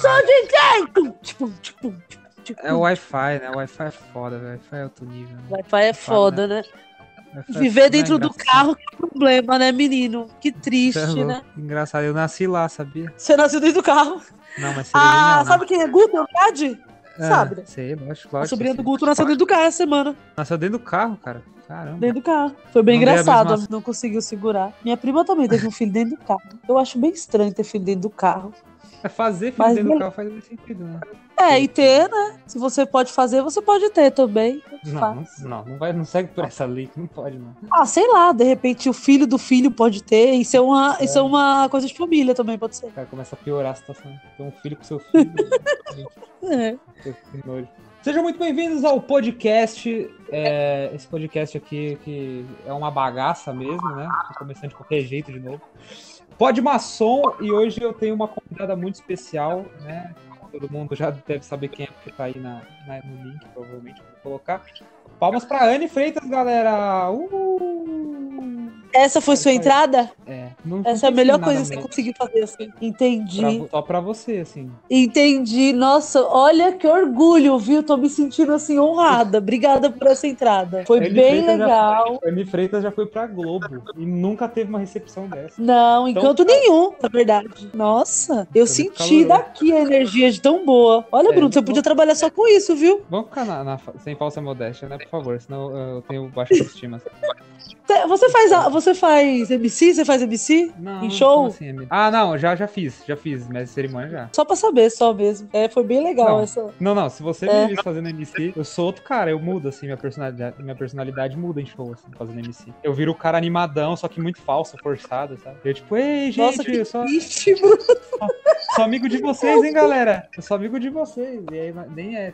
sou DJ! Tum, tchum, tchum, tchum, É o Wi-Fi, né? O Wi-Fi é foda, velho. Wi-Fi é outro nível. Né? Wi-Fi é foda, né? Wi-Fi é Viver foda, dentro é do carro que é problema, né, menino? Que é triste, louco. né? Engraçado, eu nasci lá, sabia? Você nasceu dentro do carro. Não, mas Ah, genial, né? sabe quem é Guto, na verdade? Ah, sabe, né? Sei, lógico, A lógico. sobrinha do. Guto nasceu dentro do carro essa semana. Nasceu dentro do carro, cara. Caramba. Dentro do carro. Foi bem Não a engraçado. mesma- Não conseguiu segurar. Minha prima também teve um filho dentro do carro. Eu acho bem estranho ter filho dentro do carro. É fazer filho Mas dentro do ele- carro faz muito sentido, né? É, e ter, né? Se você pode fazer, você pode ter também. Não, não, não, vai, não segue por essa lei, não pode, não. Ah, sei lá, de repente o filho do filho pode ter. Isso é uma, isso é uma coisa de família também, pode ser. Cara começa a piorar a situação. Tem um filho com seu filho. É. Que nojo. Sejam muito bem-vindos ao podcast. É, esse podcast aqui que é uma bagaça mesmo, né? Tô começando de qualquer jeito de novo. Pod Maçom, e hoje eu tenho uma convidada muito especial, né? Todo mundo já deve saber quem é, porque tá aí na, na- no link, provavelmente vou colocar. Palmas pra Anne Freitas, galera! Uh! Essa foi sua entrada? É, não- Essa é a melhor coisa que você mesmo. conseguiu fazer assim. Pra Entendi. vo- só pra você, assim. Entendi. Nossa, olha que orgulho, viu? Tô me sentindo assim honrada. Obrigada por essa entrada. Foi bem Freitas já- legal. Anne Freitas já foi pra Globo e nunca teve uma recepção dessa. Não, Então- encanto nenhum, na verdade. Nossa, eu Tá senti caloroso. daqui a energia de tão boa. Olha, É, Bruno, você podia trabalhar só com isso, viu? Vamos ficar na, na sem falsa modéstia, né? Por favor, senão eu tenho baixa autoestima. Cê- Você faz, a- você faz MC? Você faz MC? Não, Em show? assim, ah, não, já, já fiz, já fiz, mestre de cerimônia já. Só pra saber, só mesmo. É, foi bem legal Não. essa. Não, não, se você É. me viu fazendo MC, eu sou outro cara, eu mudo, assim, minha personalidade, minha personalidade muda em show, assim, fazendo MC. Eu viro o cara animadão, só que muito falso, forçado, sabe? Eu tipo, ei, gente, Nossa, eu sou, triste, Bruno. sou amigo de vocês, hein, galera? Eu sou amigo de vocês, e aí nem é.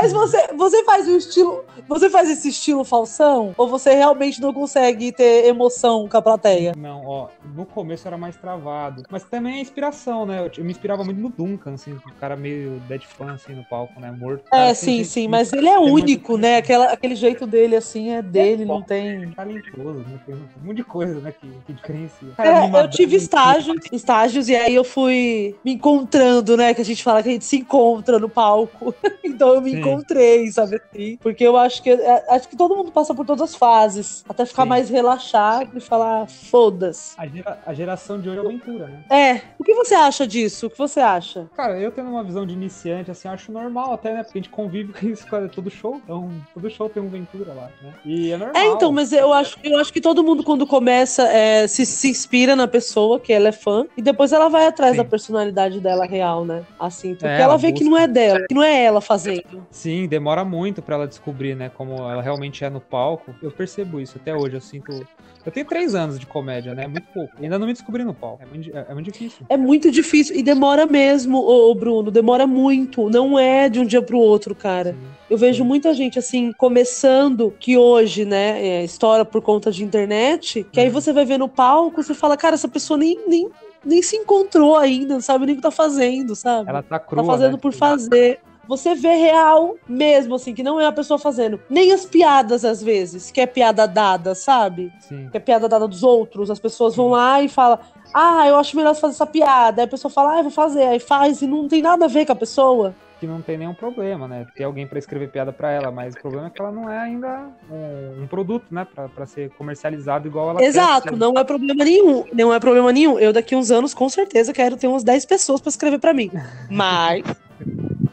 Mas você, você faz o estilo. Você faz esse estilo falsão? Ou você realmente não consegue ter emoção com a plateia? Não, ó, no começo era mais travado. Mas também é inspiração, né? Eu, eu me inspirava muito no Duncan, assim, o cara meio dead fan, assim, no palco, né? Morto. É, Cara, tem sim, gente sim, mas ele é muito único, né? Aquela, aquele jeito dele, assim, é dele, não tem. é talentoso, né? Tem um monte de coisa, né, que, que diferencia. É, eu animadão, tive assim. estágios, estágios, e aí eu fui me encontrando, né? Que a gente fala que a gente se encontra no palco. então eu me Sim. Encontrei, sabe assim? Porque eu acho que é, acho que todo mundo passa por todas as fases. Até ficar Sim. mais relaxado e falar, foda-se. A, gera- a geração de hoje é aventura, né? É, o que você acha disso? O que você acha? Cara, eu tendo uma visão de iniciante, assim, acho normal até, né? Porque a gente convive com isso, cara, todo show. Então, todo show tem um aventura lá, né? E é normal. É, então, mas eu acho, eu acho que todo mundo, quando começa, é, se, se inspira na pessoa, que ela é fã, e depois ela vai atrás Sim. da personalidade dela real, né? Assim, porque É, ela ela vê que busca. não é dela, que não é ela fazendo. Sim, demora muito pra ela descobrir, né, como ela realmente é no palco. Eu percebo isso até hoje, eu sinto... Eu tenho três anos de comédia, né, muito pouco. E ainda não me descobri no palco, é muito, é, é muito difícil. É muito difícil e demora mesmo, ô, ô, Bruno, demora muito. Não é de um dia pro outro, cara. Sim. Eu vejo muita gente assim, começando, que hoje, né, é, estoura por conta de internet, que aí Uhum. você vai ver no palco, você fala, cara, essa pessoa nem, nem, nem se encontrou ainda, não sabe nem o que tá fazendo, sabe? Ela tá crua, tá fazendo né? por fazer. Você vê real mesmo, assim, que não é a pessoa fazendo. Nem as piadas, às vezes, que é piada dada, sabe? Sim. Que é piada dada dos outros. As pessoas vão lá e falam, ah, eu acho melhor você fazer essa piada. Aí a pessoa fala, ah, eu vou fazer. Aí faz e não tem nada a ver com a pessoa. que não tem nenhum problema, né? Ter alguém pra escrever piada pra ela, mas o problema é que ela não é ainda um, um produto, né? Pra, pra ser comercializado igual ela Exato, não é problema nenhum. Não é problema nenhum. Eu daqui uns anos, com certeza, quero ter umas 10 pessoas pra escrever pra mim. Mas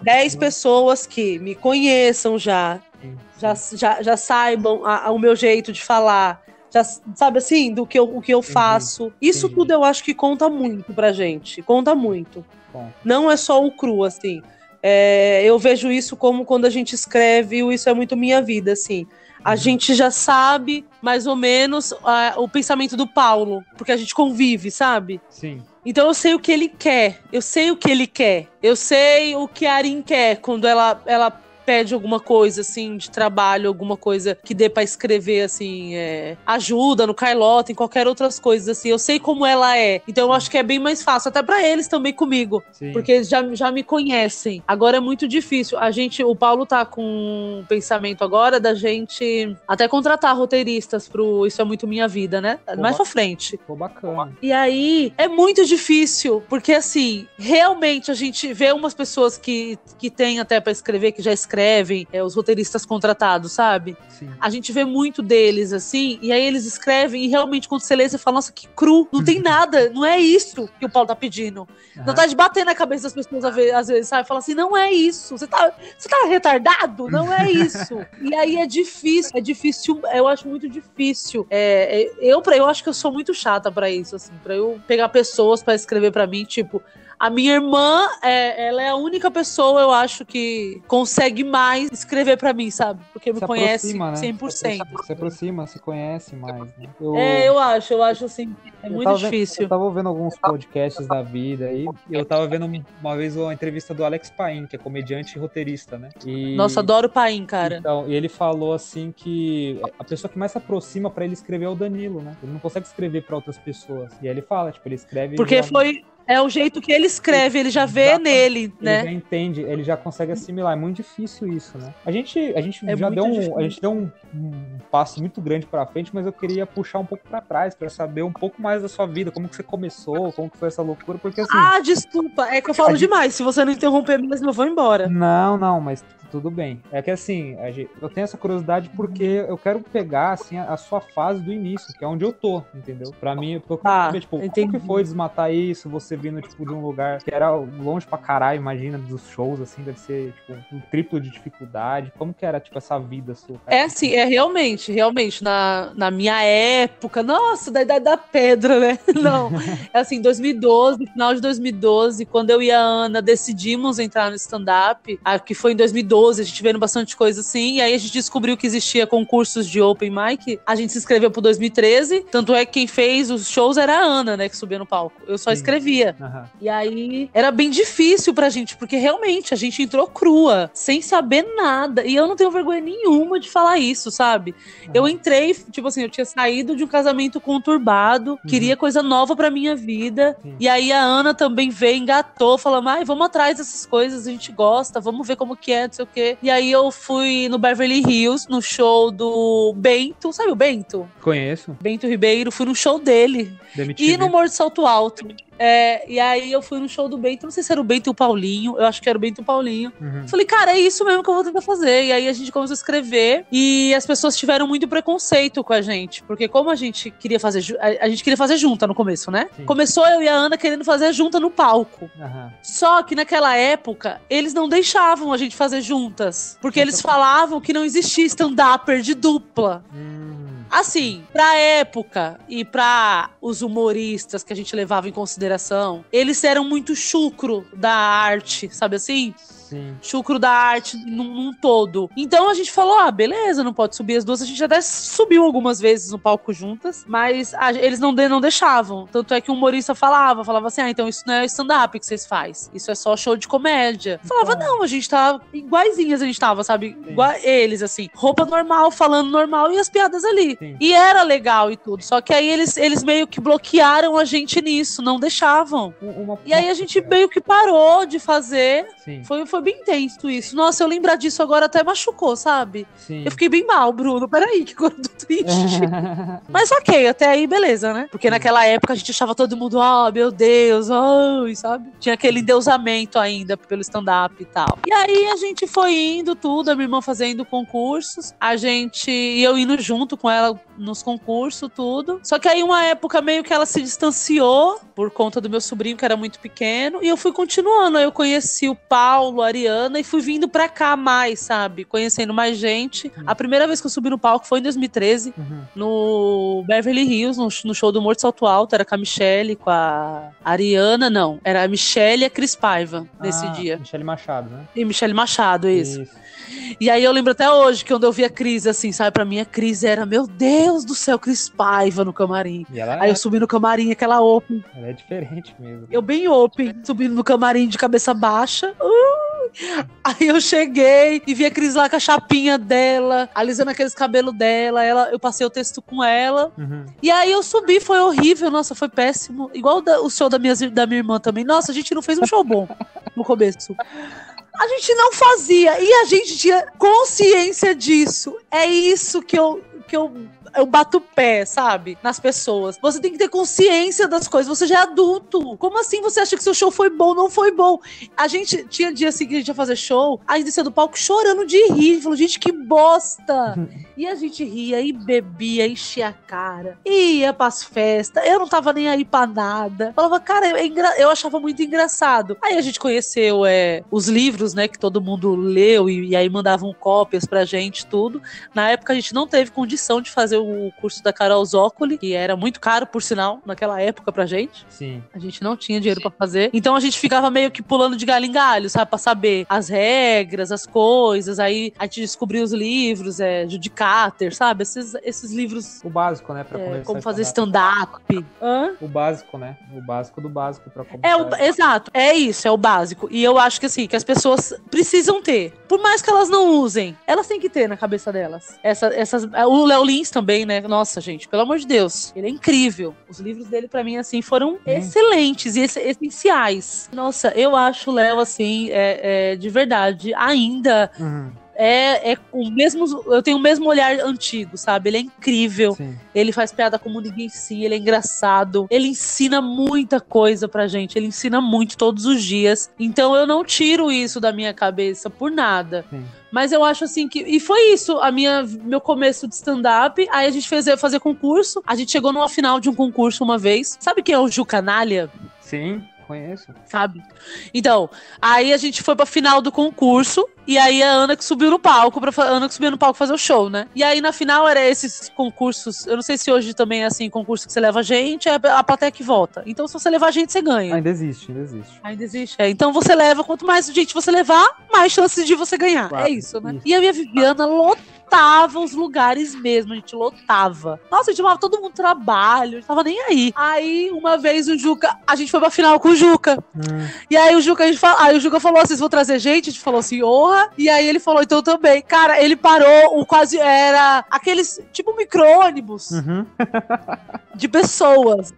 10 pessoas que me conheçam já, Sim, já, já, já saibam a- a- o meu jeito de falar. Já, sabe assim, do que eu, o que eu faço. Isso entendi. tudo eu acho que conta muito pra gente. Conta muito. Bom, Não é só o cru, assim. É, eu vejo isso como quando a gente escreve, isso é muito minha vida, assim. A Uhum. gente já sabe mais ou menos ah, o pensamento do Paulo, porque a gente convive, sabe? sim. Então eu sei o que ele quer, eu sei o que ele quer, eu sei o que a Arin quer quando ela, ela pede alguma coisa, assim, de trabalho, alguma coisa que dê para escrever, assim, é, ajuda no Carlota, em qualquer outras coisas, assim. Eu sei como ela é. Então eu acho que é bem mais fácil, até para eles também comigo. Sim. Porque eles já, já me conhecem. Agora é muito difícil. A gente, o Paulo tá com um pensamento agora da gente até contratar roteiristas pro Isso é Muito Minha Vida, né? Pô, Mais pra frente. Pô, bacana. E aí é muito difícil, porque assim, realmente a gente vê umas pessoas que, que tem até para escrever, que já escrevem, é, os roteiristas contratados, sabe? Sim. A gente vê muito deles assim, e aí eles escrevem, e realmente quando você lê, você fala, nossa, que cru, não tem nada, não é isso que o Paulo tá pedindo. Não tá de bater na cabeça das pessoas às vezes, sabe? Fala assim, não é isso, você tá, você tá retardado? Não é isso. e aí é difícil, é difícil, eu acho muito difícil. É, é eu, eu acho que eu sou muito chata para isso, assim, para eu pegar pessoas para escrever para mim, tipo, a minha irmã, é, ela é a única pessoa, eu acho, que consegue mais escrever para mim, sabe? Porque me se conhece aproxima, 100%. Né? Se, se aproxima, se conhece mais, né? Eu, é, eu acho, eu acho assim, é muito difícil. Vendo, eu tava ouvindo alguns podcasts da vida aí, e eu tava vendo uma vez uma entrevista do Alex Paim, que é comediante e roteirista, né? E, Nossa, adoro o Paim, cara. Então, e ele falou assim que a pessoa que mais se aproxima para ele escrever é o Danilo, né? Ele não consegue escrever para outras pessoas. E aí ele fala, tipo, ele escreve. Porque foi é o jeito que ele escreve, ele já vê nele, né? Ele já entende, ele já consegue assimilar. É muito difícil isso, né? A gente, a gente é já deu um, a gente deu um, um, passo muito grande para frente, mas eu queria puxar um pouco para trás para saber um pouco mais da sua vida, como que você começou, como que foi essa loucura, porque assim. Ah, desculpa, é que eu falo demais. Gente... Se você não interromper mesmo, eu vou embora. Não, não, mas tudo bem. É que assim, eu tenho essa curiosidade porque eu quero pegar assim a, sua fase do início, que é onde eu tô, entendeu? Para mim, eu quero ah, tipo, entendi. como que foi desmatar isso, você vindo tipo de um lugar que era longe pra caralho, imagina dos shows assim, deve ser tipo um triplo de dificuldade. Como que era tipo essa vida sua? Cara? É assim, é realmente, realmente na, na minha época, nossa, da idade da pedra, né? Não. É assim, 2012, final de 2012, quando eu e a Ana decidimos entrar no stand up, que foi em 2012 2012, a gente vendo bastante coisa assim, e aí a gente descobriu que existia concursos de open mic, a gente se inscreveu pro 2013, tanto é que quem fez os shows era a Ana, né, que subia no palco. Eu só Sim. Escrevia. Uhum. E aí era bem difícil pra gente, porque realmente a gente entrou crua, sem saber nada, e eu não tenho vergonha nenhuma de falar isso, sabe? Uhum. Eu entrei, tipo assim, eu tinha saído de um casamento conturbado, uhum. queria coisa nova pra minha vida, e aí a Ana também veio, engatou, falando, ai, vamos atrás dessas coisas, a gente gosta, vamos ver como que é, não sei o quê. E aí eu fui no Beverly Hills, no show do Bento. Sabe o Bento? Conheço. Bento Ribeiro. Fui no show dele. E no Morro de Salto Alto. É, e aí eu fui no show do Bento, não sei se era o Bento e o Paulinho, eu acho que era o Bento e o Paulinho. Uhum. Falei, cara, é isso mesmo que eu vou tentar fazer. E aí a gente começou a escrever e as pessoas tiveram muito preconceito com a gente, porque como a gente queria fazer, a, gente queria fazer junta no começo, né? Sim. Começou eu e a Ana querendo fazer junta no palco. Uhum. Só que naquela época, eles não deixavam a gente fazer juntas, porque eles falavam que não existia stand-upper de dupla. Hum. Assim, pra época e pra os humoristas que a gente levava em consideração, eles eram muito chucro da arte, sabe assim? Sim. chucro da arte num, num, todo. Então a gente falou: ah, beleza, não pode subir as duas. A gente até subiu algumas vezes no palco juntas, mas a, eles não, de, não deixavam. Tanto é que o humorista falava: falava assim, ah, então isso não é stand-up que vocês faz. Isso é só show de comédia. Falava, então. não, a gente tá iguaizinhas, a gente tava, sabe? Igual eles, assim, roupa normal, falando normal e as piadas ali. Sim. E era legal e tudo. Só que aí eles, eles meio que bloquearam a gente nisso, não deixavam. Uma, e aí a gente meio que parou de fazer. Sim. Foi, foi bem intenso isso. Nossa, eu lembrar disso agora até machucou, sabe? Sim. Eu fiquei bem mal, Bruno. Peraí, que coisa triste. Mas ok, até aí beleza, né? Porque naquela época a gente achava todo mundo, oh meu Deus, oh, sabe? Tinha aquele endeusamento ainda pelo stand-up e tal. E aí a gente foi indo tudo, a minha irmã fazendo concursos, a gente, e eu indo junto com ela nos concursos, tudo. Só que aí uma época meio que ela se distanciou por conta do meu sobrinho, que era muito pequeno, e eu fui continuando. Aí eu conheci o Paulo, a Ariana, e fui vindo pra cá mais, sabe? Conhecendo mais gente. Uhum. A primeira vez que eu subi no palco foi em 2013, uhum. no Beverly Hills, no, no, show do Morto Salto Alto. Era com a Michelle, com a Ariana, não. Era a Michelle e a Cris Paiva nesse ah, dia. Michelle Machado, né? E Michelle Machado, isso. isso. E aí eu lembro até hoje que quando eu vi a Cris, assim, sabe, pra mim a Cris era, meu Deus do céu, Cris Paiva no camarim. aí é... eu subi no camarim, aquela open. Ela é diferente mesmo. Eu bem open, subindo no camarim de cabeça baixa. Uh! Aí eu cheguei e vi a Cris lá com a chapinha dela, alisando aqueles cabelos dela. Ela, eu passei o texto com ela. Uhum. E aí eu subi, foi horrível, nossa, foi péssimo. Igual o show da minha, da minha irmã também. Nossa, a gente não fez um show bom no começo. A gente não fazia e a gente tinha consciência disso. É isso que eu, que eu eu bato o pé, sabe? Nas pessoas. Você tem que ter consciência das coisas. Você já é adulto. Como assim você acha que seu show foi bom? Não foi bom. A gente tinha dia seguinte a fazer show, a gente descia do palco chorando de rir. Falou, gente, que bosta. e a gente ria e bebia, enchia a cara. E ia pras festas. Eu não tava nem aí pra nada. Falava, cara, é engra... eu achava muito engraçado. Aí a gente conheceu é, os livros, né, que todo mundo leu e, e aí mandavam cópias pra gente, tudo. Na época a gente não teve condição de fazer o curso da Carol Zócoli, que era muito caro, por sinal, naquela época pra gente. Sim. A gente não tinha dinheiro para fazer. Então a gente ficava meio que pulando de galho em galho, sabe? Pra saber as regras, as coisas. Aí a gente descobriu os livros, é, Judicater, sabe? Esses, esses livros. O básico, né? Pra é, como fazer stand-up. Stand o básico, né? O básico do básico pra começar. É o, exato. É isso, é o básico. E eu acho que assim, que as pessoas precisam ter. Por mais que elas não usem, elas têm que ter na cabeça delas. Essa, essas, o Léo Lins também, né? Nossa, gente, pelo amor de Deus. Ele é incrível. Os livros dele, para mim, assim, foram hum. excelentes e essenciais. Nossa, eu acho o Léo, assim, é, é, de verdade, ainda. Uhum é, é o mesmo. Eu tenho o mesmo olhar antigo, sabe? Ele é incrível. Sim. Ele faz piada como ninguém sim, ele é engraçado. Ele ensina muita coisa pra gente. Ele ensina muito todos os dias. Então eu não tiro isso da minha cabeça por nada. Sim. Mas eu acho assim que. E foi isso, a minha, meu começo de stand-up. Aí a gente fez fazer concurso. A gente chegou numa final de um concurso uma vez. Sabe quem é o Ju Canalha? Sim conheço. Sabe? Então, aí a gente foi pra final do concurso. E aí a Ana que subiu no palco, pra, a Ana que subiu no palco fazer o show, né? E aí na final era esses concursos. Eu não sei se hoje também é assim, concurso que você leva gente, é a plateia que volta. Então, se você levar gente, você ganha. Ainda existe, ainda existe. Ainda existe. É, então você leva, quanto mais gente você levar, mais chances de você ganhar. Claro, é isso, né? Isso. E a minha Viviana lotou lotava os lugares mesmo, a gente lotava. Nossa, a gente chamava todo mundo trabalho, a gente tava nem aí. Aí, uma vez o Juca, a gente foi pra final com o Juca. Hum. E aí o Juca, a gente fala, aí o Juca falou: vocês vão trazer gente? A gente falou assim, honra. E aí ele falou, então também. Cara, ele parou, o quase era aqueles, tipo micro-ônibus. Uhum. de pessoas.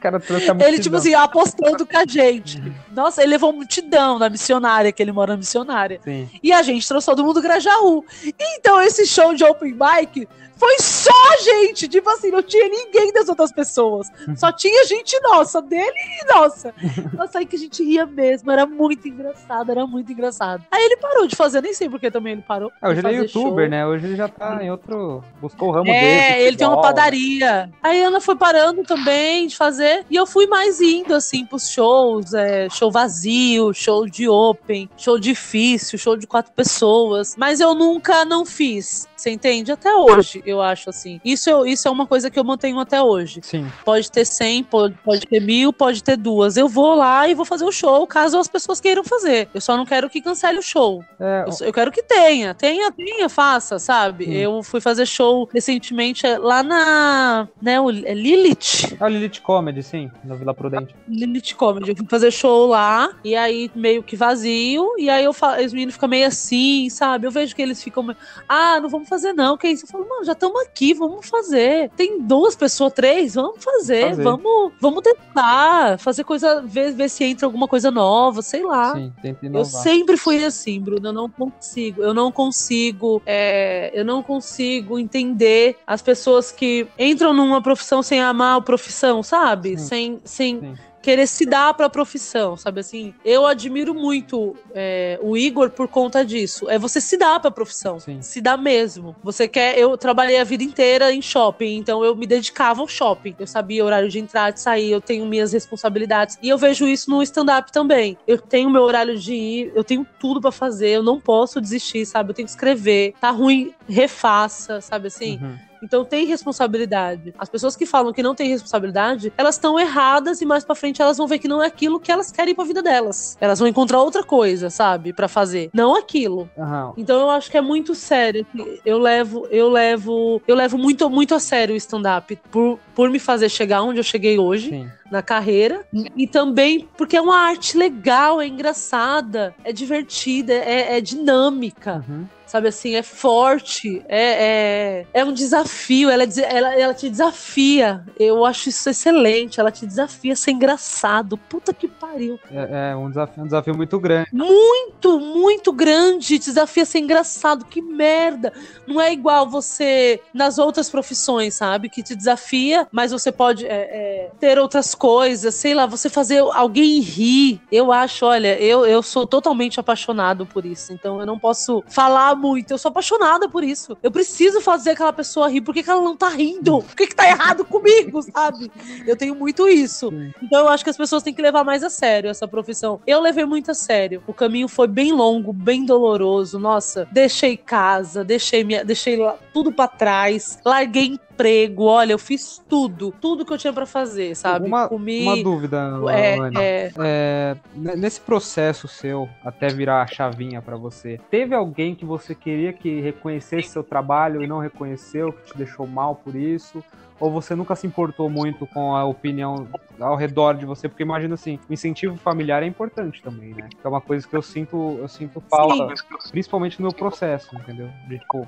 Cara, ele, tipo assim, apostando com a gente. Uhum. Nossa, ele levou multidão na missionária, que ele mora na missionária. Sim. E a gente trouxe todo mundo Grajaú. Então, esse show de open mic foi só gente. Tipo assim, não tinha ninguém das outras pessoas. Só tinha gente nossa, dele e nossa. Nossa, aí que a gente ria mesmo. Era muito engraçado, era muito engraçado. Aí ele parou de fazer, nem sei porque também ele parou. É, hoje ele é youtuber, show. né? Hoje ele já tá em outro. Buscou o ramo é, dele. É, ele tem uma padaria. Aí a Ana foi parando também de fazer. E eu fui mais indo, assim, pros shows. É, show vazio, show de open, show difícil, show de quatro pessoas. Mas eu nunca não fiz. Você entende? Até hoje, eu acho assim. Isso, isso é uma coisa que eu mantenho até hoje. Sim. Pode ter 100, pode, pode ter mil, pode ter duas. Eu vou lá e vou fazer o show caso as pessoas queiram fazer. Eu só não quero que cancele o show. É, eu, eu, quero que tenha. Tenha, tenha, faça, sabe? Sim. Eu fui fazer show recentemente é, lá na. Né, o, é Lilith. É o Lilith Comedy, sim, no Vila Prudente. Lilith Comedy. Eu fui fazer show lá e aí meio que vazio. E aí eu falo, os meninos ficam meio assim, sabe? Eu vejo que eles ficam. Ah, não vamos fazer, não. Que é isso? Eu falo, mano, já estamos aqui, vamos fazer. Tem duas pessoas, três, vamos fazer. fazer. Vamos, vamos tentar fazer coisa, ver, ver se entra alguma coisa nova, sei lá. Sim, Eu sempre fui assim, Bruno. Eu não consigo. Eu não consigo. É, eu não consigo entender as pessoas que entram numa profissão sem amar a profissão, sabe? Sim. Sem. sem Sim querer se dar para a profissão, sabe assim? Eu admiro muito é, o Igor por conta disso. É você se dar para a profissão, Sim. se dá mesmo. Você quer? Eu trabalhei a vida inteira em shopping, então eu me dedicava ao shopping. Eu sabia o horário de entrar, de sair, eu tenho minhas responsabilidades e eu vejo isso no stand-up também. Eu tenho meu horário de ir, eu tenho tudo para fazer, eu não posso desistir, sabe? Eu tenho que escrever. Tá ruim, refaça, sabe assim? Uhum. Então tem responsabilidade. As pessoas que falam que não tem responsabilidade, elas estão erradas e mais para frente elas vão ver que não é aquilo que elas querem pra vida delas. Elas vão encontrar outra coisa, sabe, para fazer, não aquilo. Uhum. Então eu acho que é muito sério. Eu levo, eu levo, eu levo muito, muito a sério o stand-up por, por me fazer chegar onde eu cheguei hoje. Sim na carreira e também porque é uma arte legal, é engraçada, é divertida, é, é dinâmica. Uhum sabe assim, é forte, é, é, é um desafio, ela, ela, ela te desafia. Eu acho isso excelente, ela te desafia ser engraçado. Puta que pariu. É, é um, desafio, um desafio muito grande. Muito, muito grande. Desafia ser engraçado. Que merda. Não é igual você nas outras profissões, sabe? Que te desafia, mas você pode é, é, ter outras coisas, sei lá, você fazer alguém rir. Eu acho, olha, eu, eu sou totalmente apaixonado por isso. Então eu não posso falar muito. Eu sou apaixonada por isso. Eu preciso fazer aquela pessoa rir. Por que, que ela não tá rindo? Por que, que tá errado comigo, sabe? Eu tenho muito isso. Então eu acho que as pessoas têm que levar mais a sério essa profissão. Eu levei muito a sério. O caminho foi bem longo, bem doloroso. Nossa, deixei casa, deixei minha, deixei tudo para trás, larguei emprego, olha, eu fiz tudo, tudo que eu tinha para fazer, sabe? Uma, Comi... uma dúvida, é, é... É, nesse processo seu, até virar a chavinha para você, teve alguém que você queria que reconhecesse seu trabalho e não reconheceu, que te deixou mal por isso? Ou você nunca se importou muito com a opinião ao redor de você? Porque imagina assim, o incentivo familiar é importante também, né? É uma coisa que eu sinto, eu sinto falta, Sim. principalmente no meu processo, entendeu? De tipo,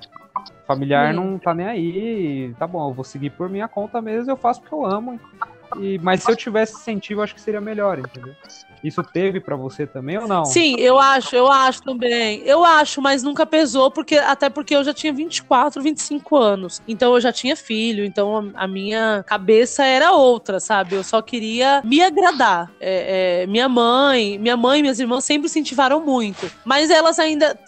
familiar Sim. não tá nem aí, tá bom, eu vou seguir por minha conta mesmo, eu faço porque eu amo. E, mas se eu tivesse incentivo, acho que seria melhor, entendeu? Isso teve para você também ou não? Sim, eu acho, eu acho também. Eu acho, mas nunca pesou, porque até porque eu já tinha 24, 25 anos. Então eu já tinha filho, então a minha cabeça era outra, sabe? Eu só queria me agradar. É, é, minha mãe, minha mãe e minhas irmãs sempre incentivaram muito. Mas elas ainda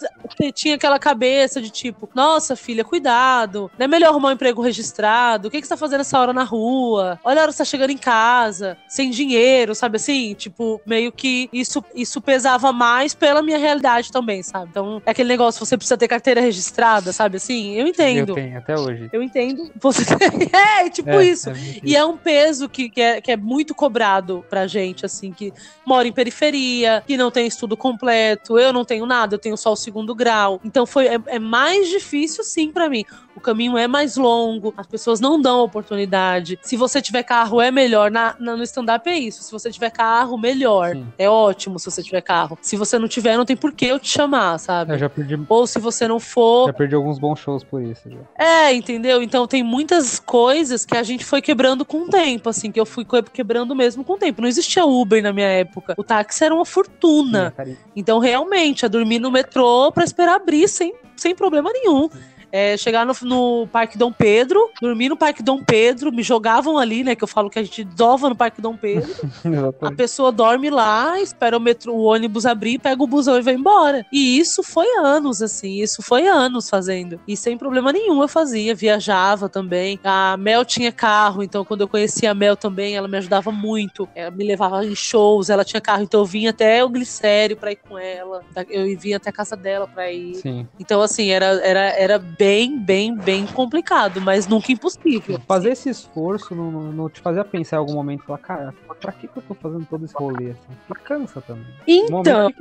tinham aquela cabeça de tipo, nossa, filha, cuidado. Não é melhor arrumar um emprego registrado? O que, que você tá fazendo essa hora na rua? Olha a hora que você tá chegando em casa, sem dinheiro, sabe assim? Tipo, meio que isso, isso pesava mais pela minha realidade também, sabe? Então, é aquele negócio, você precisa ter carteira registrada, sabe assim? Eu entendo. Eu tenho, até hoje. Eu entendo. Você tem. É, tipo é, isso. É e é um peso que, que, é, que é muito cobrado pra gente, assim, que mora em periferia, que não tem estudo completo. Eu não tenho nada, eu tenho só o segundo grau. Então, foi, é, é mais difícil, sim, para mim. O caminho é mais longo, as pessoas não dão oportunidade. Se você tiver carro, é melhor. Na, na no stand-up é isso. Se você tiver carro, melhor. Sim. É ótimo se você tiver carro. Se você não tiver, não tem por que eu te chamar, sabe? Eu já perdi. Ou se você não for. Já perdi alguns bons shows por isso. Já. É, entendeu? Então tem muitas coisas que a gente foi quebrando com o tempo, assim, que eu fui quebrando mesmo com o tempo. Não existia Uber na minha época. O táxi era uma fortuna. Sim, então, realmente, a dormir no metrô pra esperar abrir sem, sem problema nenhum. Sim é, chegar no, no, Parque Dom Pedro, dormir no Parque Dom Pedro, me jogavam ali, né? Que eu falo que a gente dova no Parque Dom Pedro. a pessoa dorme lá, espera o metrô, o ônibus abrir, pega o busão e vai embora. E isso foi anos, assim, isso foi anos fazendo. E sem problema nenhum eu fazia, viajava também. A Mel tinha carro, então quando eu conhecia a Mel também, ela me ajudava muito. Ela me levava em shows, ela tinha carro, então eu vinha até o Glicério pra ir com ela. Eu vinha até a casa dela pra ir. Sim. Então, assim, era, era, era bem, bem, bem complicado, mas nunca impossível. Fazer esse esforço não, não te fazia pensar em algum momento, falar, cara, pra que, que eu tô fazendo todo esse rolê assim? Cansa também. Então,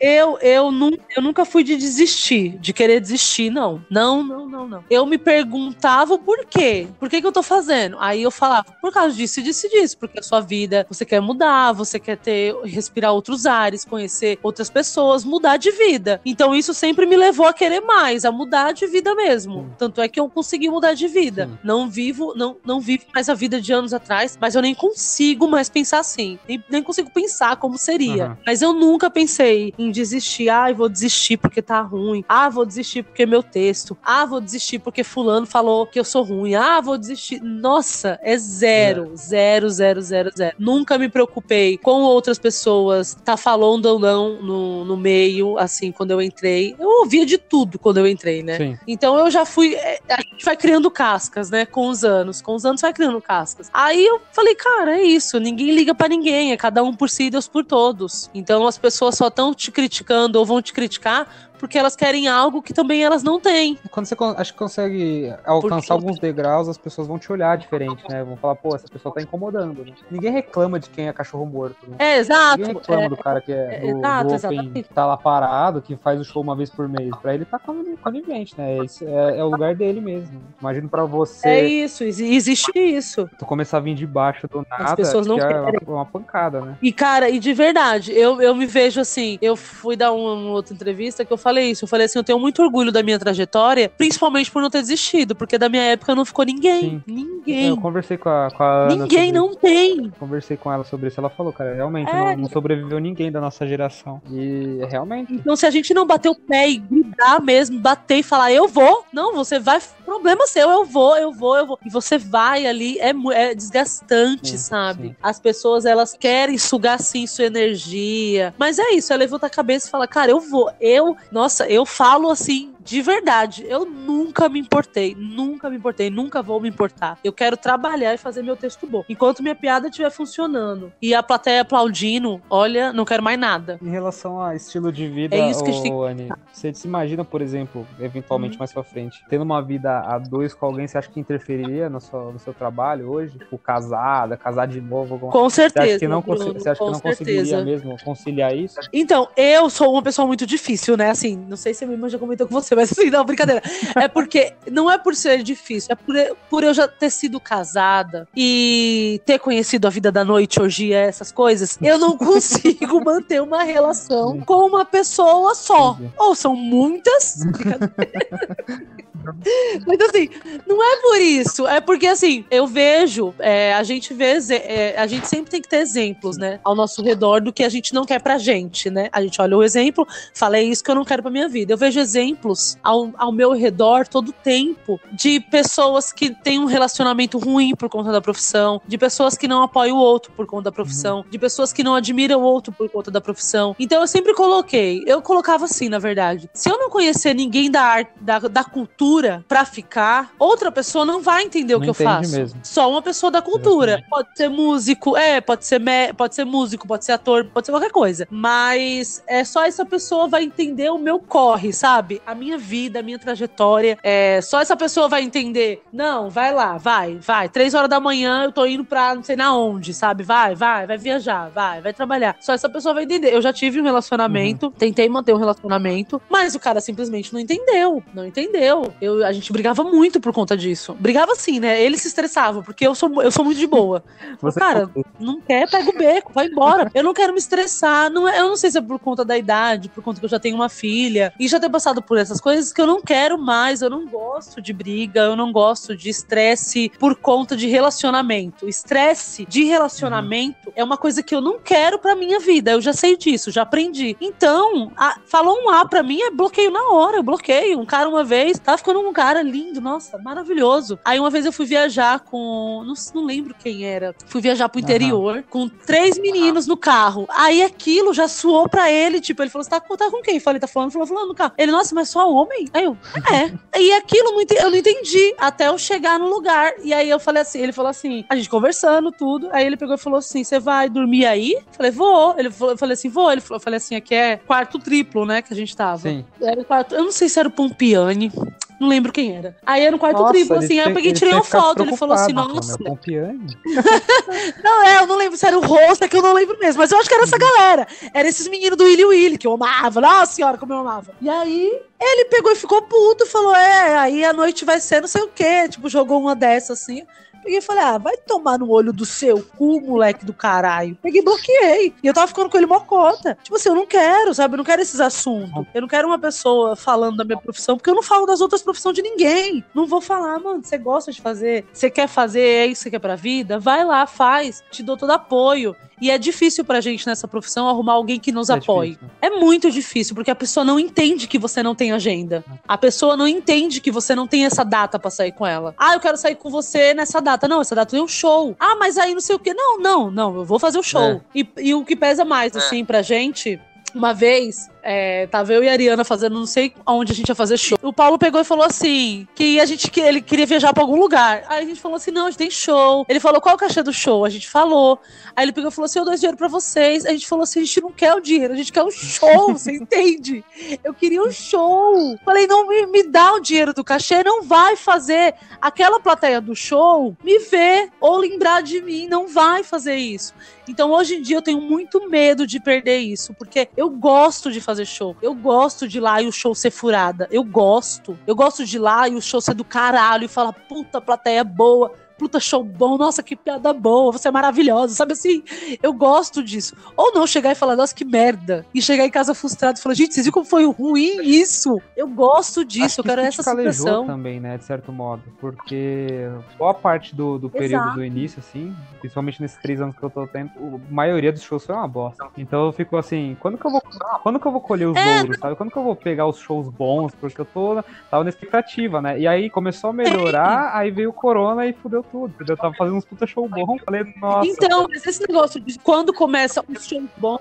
eu, eu, nu, eu nunca fui de desistir, de querer desistir, não. Não, não, não, não. Eu me perguntava o porquê. Por que, que eu tô fazendo? Aí eu falava, por causa disso e disso e disso, porque a sua vida, você quer mudar, você quer ter, respirar outros ares, conhecer outras pessoas, mudar de vida. Então isso sempre me levou a querer mais, a mudar de vida mesmo mesmo. Sim. Tanto é que eu consegui mudar de vida. Sim. Não vivo, não, não vivo mais a vida de anos atrás, mas eu nem consigo mais pensar assim. Nem, nem consigo pensar como seria. Uhum. Mas eu nunca pensei em desistir. Ah, vou desistir porque tá ruim. Ah, vou desistir porque meu texto. Ah, vou desistir porque fulano falou que eu sou ruim. Ah, vou desistir. Nossa, é zero. É. Zero, zero, zero, zero. Nunca me preocupei com outras pessoas, tá falando ou não no, no meio, assim, quando eu entrei. Eu ouvia de tudo quando eu entrei, né? Sim. Então eu já fui. É, a gente vai criando cascas, né? Com os anos. Com os anos vai criando cascas. Aí eu falei, cara, é isso. Ninguém liga para ninguém. É cada um por si e Deus por todos. Então as pessoas só estão te criticando ou vão te criticar porque elas querem algo que também elas não têm. Quando você acho que consegue alcançar alguns degraus, as pessoas vão te olhar diferente, né? Vão falar, pô, essa pessoa tá incomodando. Né? Ninguém reclama de quem é cachorro morto. Né? É, exato. Ninguém reclama é, do cara que é, é do, exato, do open, que tá lá parado, que faz o show uma vez por mês. Pra ele tá conivente, né? Esse é, é o lugar dele mesmo. Imagino pra você. É isso, existe isso. Tu começar a vir de baixo do nada, as pessoas não é querem. uma, uma pancada, né? E, cara, e de verdade, eu, eu me vejo assim, eu fui dar uma, uma, outra entrevista que eu falei isso. Eu falei assim, eu tenho muito orgulho da minha trajetória, principalmente por não ter desistido, porque da minha época não ficou ninguém. Sim. Ninguém. Eu conversei com a, com a Ninguém não tem. Conversei com ela sobre isso. Ela falou, cara, realmente é. não, não, sobreviveu ninguém da nossa geração. E realmente. Então, se a gente não bater o pé e gritar mesmo, bater e falar, eu vou, não, você vai. Problema seu, eu vou, eu vou, eu vou. E você vai ali, é, é desgastante, sim, sabe? Sim. As pessoas, elas querem sugar sim sua energia. Mas é isso, ela levanta a cabeça e fala, cara, eu vou. Eu, nossa, eu falo assim, de verdade, eu nunca me importei, nunca me importei, nunca vou me importar. Eu quero trabalhar e fazer meu texto bom. Enquanto minha piada estiver funcionando e a plateia aplaudindo, olha, não quero mais nada. Em relação a estilo de vida, é isso que ô, Anny, você se imagina, por exemplo, eventualmente hum. mais pra frente, tendo uma vida a dois com alguém, você acha que interferiria no seu, no seu trabalho hoje? O tipo, casada, casar de novo? Alguma... Com certeza. Você acha que não, Bruno, você acha que não conseguiria mesmo conciliar isso? Então, eu sou uma pessoa muito difícil, né? Assim, não sei se a minha irmã já comentou com você você, mas assim, não, brincadeira. É porque não é por ser difícil, é por, por eu já ter sido casada e ter conhecido a vida da noite, orgia, essas coisas. Eu não consigo manter uma relação com uma pessoa só. Ou são muitas. Mas assim, não é por isso. É porque assim, eu vejo, é, a gente vê, é, a gente sempre tem que ter exemplos, né? Ao nosso redor do que a gente não quer pra gente, né? A gente olha o exemplo, fala, é isso que eu não quero pra minha vida. Eu vejo exemplos ao, ao meu redor todo o tempo de pessoas que têm um relacionamento ruim por conta da profissão, de pessoas que não apoiam o outro por conta da profissão, uhum. de pessoas que não admiram o outro por conta da profissão. Então eu sempre coloquei, eu colocava assim, na verdade. Se eu não conhecer ninguém da arte, da, da cultura pra ficar, outra pessoa não vai entender não o que eu faço. Mesmo. Só uma pessoa da cultura. Exatamente. Pode ser músico, é, pode ser, me, pode ser músico, pode ser ator, pode ser qualquer coisa. Mas é só essa pessoa vai entender o meu corre, sabe? A minha vida, a minha trajetória. É, só essa pessoa vai entender. Não, vai lá, vai, vai. Três horas da manhã eu tô indo pra não sei na onde, sabe? Vai, vai, vai viajar, vai, vai trabalhar. Só essa pessoa vai entender. Eu já tive um relacionamento, uhum. tentei manter um relacionamento, mas o cara simplesmente não entendeu. Não entendeu. Eu, a gente brigava muito por conta disso. Brigava sim, né? Ele se estressava, porque eu sou, eu sou muito de boa. Você cara, não quer, pega o beco, vai embora. Eu não quero me estressar. Não é, eu não sei se é por conta da idade, por conta que eu já tenho uma filha. E já ter passado por essas coisas que eu não quero mais. Eu não gosto de briga, eu não gosto de estresse por conta de relacionamento. Estresse de relacionamento uhum. é uma coisa que eu não quero pra minha vida. Eu já sei disso, já aprendi. Então, a, falou um A pra mim, é bloqueio na hora. Eu bloqueio. Um cara uma vez, tava ficando um cara lindo, nossa, maravilhoso. Aí uma vez eu fui viajar com. Não, não lembro quem era. Fui viajar pro interior uhum. com três meninos no carro. Aí aquilo já suou pra ele, tipo, ele falou: Você tá, tá com quem? Falei, tá falando, falou, falando no carro. Ele, nossa, mas só homem? Aí eu, é. e aquilo eu não entendi até eu chegar no lugar. E aí eu falei assim, ele falou assim, a gente conversando, tudo. Aí ele pegou e falou assim: Você vai dormir aí? falei, vou. Ele falou, eu falei assim, vou. Ele falou, eu falei assim, aqui é quarto triplo, né? Que a gente tava. Sim. Era quarto. Eu não sei se era o Pompiani. Não lembro quem era. Aí era no quarto nossa, triplo, assim. Aí eu peguei e tirei uma foto. Ele falou assim, nossa. não, é, eu não lembro se era o rosto, é que eu não lembro mesmo. Mas eu acho que era essa galera. Era esses meninos do Willy Willy, que eu amava. Nossa senhora, como eu amava. E aí, ele pegou e ficou puto, falou: É, aí a noite vai ser não sei o quê. Tipo, jogou uma dessa assim. Peguei e falei, ah, vai tomar no olho do seu cu, moleque do caralho. Peguei e bloqueei. E eu tava ficando com ele mocota. Tipo assim, eu não quero, sabe? Eu não quero esses assuntos. Eu não quero uma pessoa falando da minha profissão, porque eu não falo das outras profissões de ninguém. Não vou falar, mano, você gosta de fazer, você quer fazer, é isso que você quer pra vida? Vai lá, faz. Te dou todo apoio. E é difícil pra gente nessa profissão arrumar alguém que nos é apoie. Difícil. É muito difícil, porque a pessoa não entende que você não tem agenda. A pessoa não entende que você não tem essa data para sair com ela. Ah, eu quero sair com você nessa data. Não, essa data tem um show. Ah, mas aí não sei o quê. Não, não, não, eu vou fazer o show. É. E, e, o que pesa mais, é. assim, pra gente, uma vez, É, tava eu e a Ariana fazendo, não sei onde a gente ia fazer show. O Paulo pegou e falou assim: que a gente que ele queria viajar pra algum lugar. Aí a gente falou assim: não, a gente tem show. Ele falou: qual é o cachê do show? A gente falou. Aí ele pegou e falou assim: eu dou dinheiro pra vocês. A gente falou assim: a gente não quer o dinheiro, a gente quer um show, você entende? Eu queria um show. Falei: não me, me dá o dinheiro do cachê, não vai fazer aquela plateia do show me ver ou lembrar de mim, não vai fazer isso. Então hoje em dia eu tenho muito medo de perder isso, porque eu gosto de fazer show. Eu gosto de ir lá e o show ser furada. Eu gosto. Eu gosto de ir lá e o show ser do caralho e falar, puta, plateia boa puta show bom, nossa, que piada boa, você é maravilhosa, sabe assim? Eu gosto disso. Ou não chegar e falar, nossa, que merda. E chegar em casa frustrado e falar, gente, vocês viram como foi ruim isso? Eu gosto disso, eu quero essa sensação. também, né, de certo modo, porque boa parte do, do período Exato. do início, assim, principalmente nesses três anos que eu tô tendo, a maioria dos shows foi uma bosta. Então eu fico assim, quando que eu vou, quando que eu vou colher os é. louros, sabe? Quando que eu vou pegar os shows bons, porque eu tô, tava na expectativa, né? E aí começou a melhorar, aí veio o corona e fudeu tudo? Eu tava fazendo uns puta show bom, falei, nossa. Então, mas esse negócio de quando começa um show bom,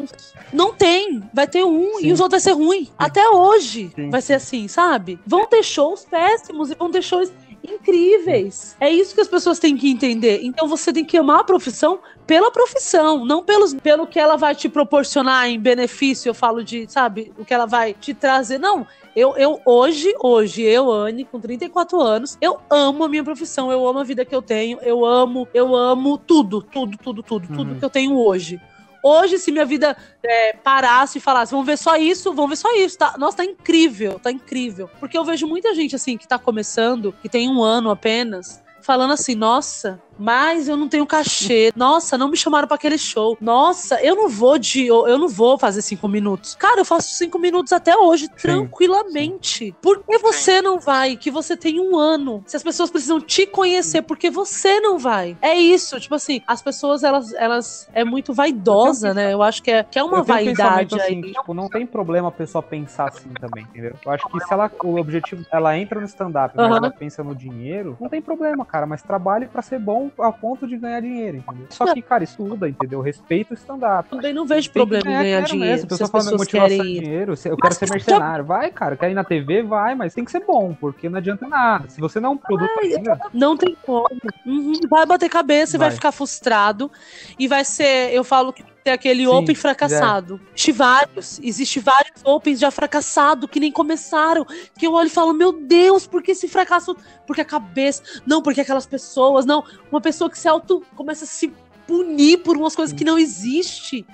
não tem. Vai ter um Sim. e os outros vai ser ruim. Até hoje Sim. vai ser assim, sabe? Vão ter shows péssimos e vão ter shows incríveis. É isso que as pessoas têm que entender. Então você tem que amar a profissão pela profissão, não pelos, pelo que ela vai te proporcionar em benefício. Eu falo de, sabe, o que ela vai te trazer. Não, eu, eu hoje, hoje, eu, Anne, com 34 anos, eu amo a minha profissão, eu amo a vida que eu tenho, eu amo, eu amo tudo, tudo, tudo, tudo, uhum. tudo que eu tenho hoje. Hoje, se minha vida é, parasse e falasse, vamos ver só isso, vamos ver só isso, tá? Nossa, tá incrível, tá incrível. Porque eu vejo muita gente, assim, que tá começando, que tem um ano apenas, falando assim, nossa, mas eu não tenho cachê. Nossa, não me chamaram para aquele show. Nossa, eu não vou de. Eu não vou fazer cinco minutos. Cara, eu faço cinco minutos até hoje, sim, tranquilamente. Por que você não vai? Que você tem um ano. Se as pessoas precisam te conhecer, porque você não vai? É isso, tipo assim, as pessoas, elas, elas é muito vaidosa, né? Eu acho que é, que é uma vaidade um assim, aí. Tipo, não tem problema a pessoa pensar assim também, entendeu? Eu acho que se ela, o objetivo, ela entra no stand-up, mas ela pensa no dinheiro, não tem problema, cara, mas trabalhe para ser bom a ponto de ganhar dinheiro, entendeu? Só que, cara, estuda, entendeu? Respeita o stand-up. Também não vejo problema em ganhar dinheiro. Mesmo. Se as pessoas querem... dinheiro, eu quero ser mercenário. Vai, cara, quer ir na TV? Vai, mas tem que ser bom, porque não adianta nada. Se você não é um produto Ai, ainda... Não tem como. Uhum. Vai bater cabeça e vai. vai ficar frustrado. E vai ser, eu falo que tem aquele Sim, Open fracassado. É. Existe vários. Existe vários Opens já fracassado que nem começaram. Que eu olho e falo, meu Deus, por que esse fracasso? Porque a cabeça. Não, porque aquelas pessoas. Não. Uma pessoa que se auto. começa a se punir por umas coisas que não existe.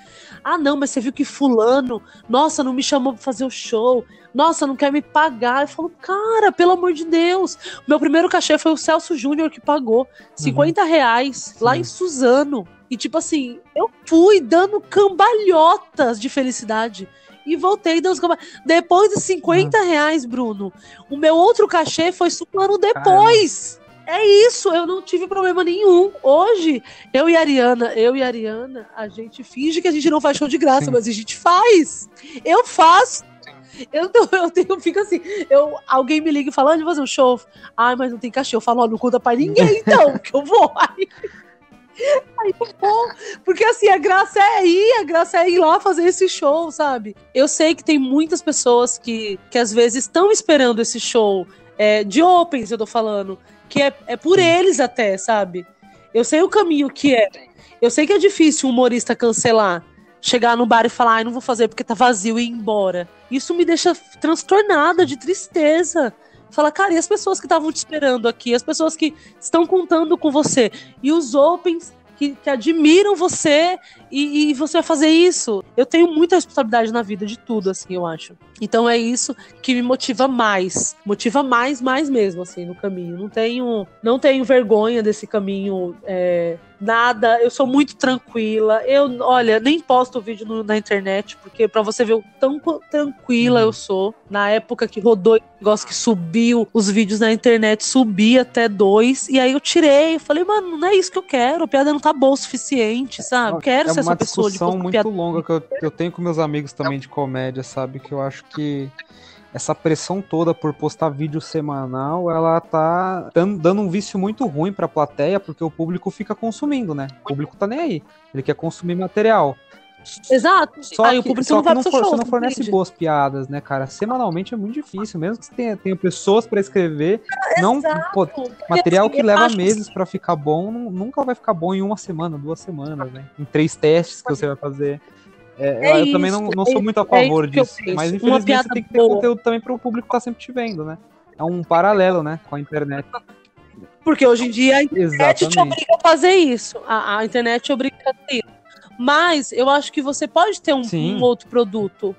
Ah, não, mas você viu que fulano, nossa, não me chamou pra fazer o show. Nossa, não quer me pagar. Eu falo, cara, pelo amor de Deus. Meu primeiro cachê foi o Celso Júnior que pagou 50 uhum. reais Sim. lá em Suzano. E tipo assim, eu fui dando cambalhotas de felicidade. E voltei dando cambalhotas. Depois de 50 reais, Bruno, o meu outro cachê foi um ano depois. É isso, eu não tive problema nenhum. Hoje, eu e a Ariana, eu e a Ariana, a gente finge que a gente não faz show de graça, Sim. mas a gente faz. Eu faço. Eu, eu, tenho, eu fico assim, eu, alguém me liga e fala, onde fazer um show? Ai, mas não tem cachê. Eu falo, ó, não conta pra ninguém, então, que eu vou. Aí, Aí bom, porque assim, a graça é ir, a graça é ir lá fazer esse show, sabe? Eu sei que tem muitas pessoas que, que às vezes estão esperando esse show é, de Opens, eu tô falando, que é, é por eles até, sabe? Eu sei o caminho que é. Eu sei que é difícil um humorista cancelar, chegar no bar e falar, ai, não vou fazer porque tá vazio e ir embora. Isso me deixa transtornada de tristeza. Fala, cara, e as pessoas que estavam te esperando aqui? As pessoas que estão contando com você? E os Opens que, que admiram você e, e, você vai fazer isso. Eu tenho muita responsabilidade na vida de tudo, assim, eu acho. Então é isso que me motiva mais. Motiva mais, mais mesmo, assim, no caminho. Não tenho, não tenho vergonha desse caminho. É, nada, eu sou muito tranquila. Eu, olha, nem posto vídeo no, na internet, porque para você ver o tão tranquila eu sou. Na época que rodou o negócio que subiu os vídeos na internet, subi até dois, e aí eu tirei. Eu falei, mano, não é isso que eu quero. A piada não tá boa o suficiente, sabe? Eu quero é ser essa pessoa de uma discussão muito piada. longa que eu, eu tenho com meus amigos também de comédia, sabe? Que eu acho que essa pressão toda por postar vídeo semanal, ela tá dando um vício muito ruim pra plateia, porque o público fica consumindo, né? O público tá nem aí. Ele quer consumir material. Exato. Só aí que, o público não vai não for, show, Você não fornece entende? boas piadas, né, cara? Semanalmente é muito difícil, mesmo que você tenha, tenha pessoas para escrever, é, não pô, material que leva meses para ficar bom, nunca vai ficar bom em uma semana, duas semanas, né? Em três testes que você vai fazer. É, é eu isso, também não, não sou muito a é favor disso, mas infelizmente você tem que ter boa. conteúdo também para o público estar tá sempre te vendo, né? É um paralelo, né, com a internet. Porque hoje em dia a internet Exatamente. te obriga a fazer isso. A, a internet te obriga a fazer isso. Mas eu acho que você pode ter um, um outro produto,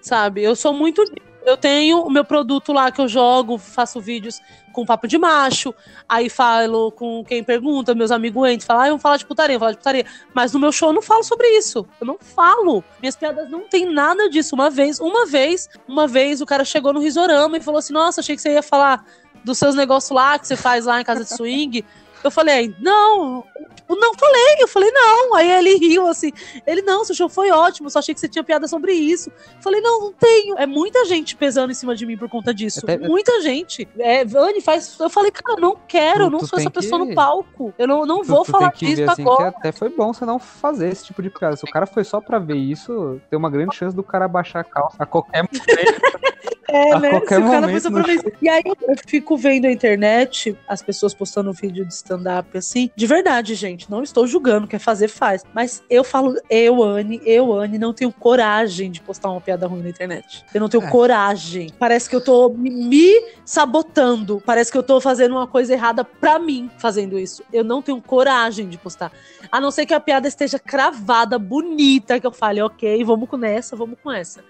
sabe? Eu sou muito eu tenho o meu produto lá que eu jogo, faço vídeos com papo de macho, aí falo com quem pergunta, meus amigos entram, falam, ah, vamos falar de putaria, falar de putaria. Mas no meu show eu não falo sobre isso. Eu não falo. Minhas piadas não tem nada disso. Uma vez, uma vez, uma vez o cara chegou no risorama e falou assim: Nossa, achei que você ia falar dos seus negócios lá que você faz lá em casa de swing. Eu falei, não, não falei, eu falei, não. Aí ele riu assim. Ele, não, seu show foi ótimo, só achei que você tinha piada sobre isso. Eu falei, não, não tenho. É muita gente pesando em cima de mim por conta disso. Até... Muita gente. É, Vani, faz. Eu falei, cara, não quero, eu não sou essa que... pessoa no palco. Eu não, não tu, vou tu falar disso assim, agora. até foi bom você não fazer esse tipo de piada. Se o cara foi só pra ver isso, tem uma grande chance do cara baixar a calça a qualquer momento. É, a né? Qualquer momento no... E aí eu fico vendo a internet, as pessoas postando vídeo de stand-up assim. De verdade, gente, não estou julgando, quer fazer, faz. Mas eu falo, eu, Anne, eu, Anne, não tenho coragem de postar uma piada ruim na internet. Eu não tenho é. coragem. Parece que eu tô me sabotando. Parece que eu tô fazendo uma coisa errada pra mim fazendo isso. Eu não tenho coragem de postar. A não ser que a piada esteja cravada, bonita, que eu fale, ok, vamos com essa, vamos com essa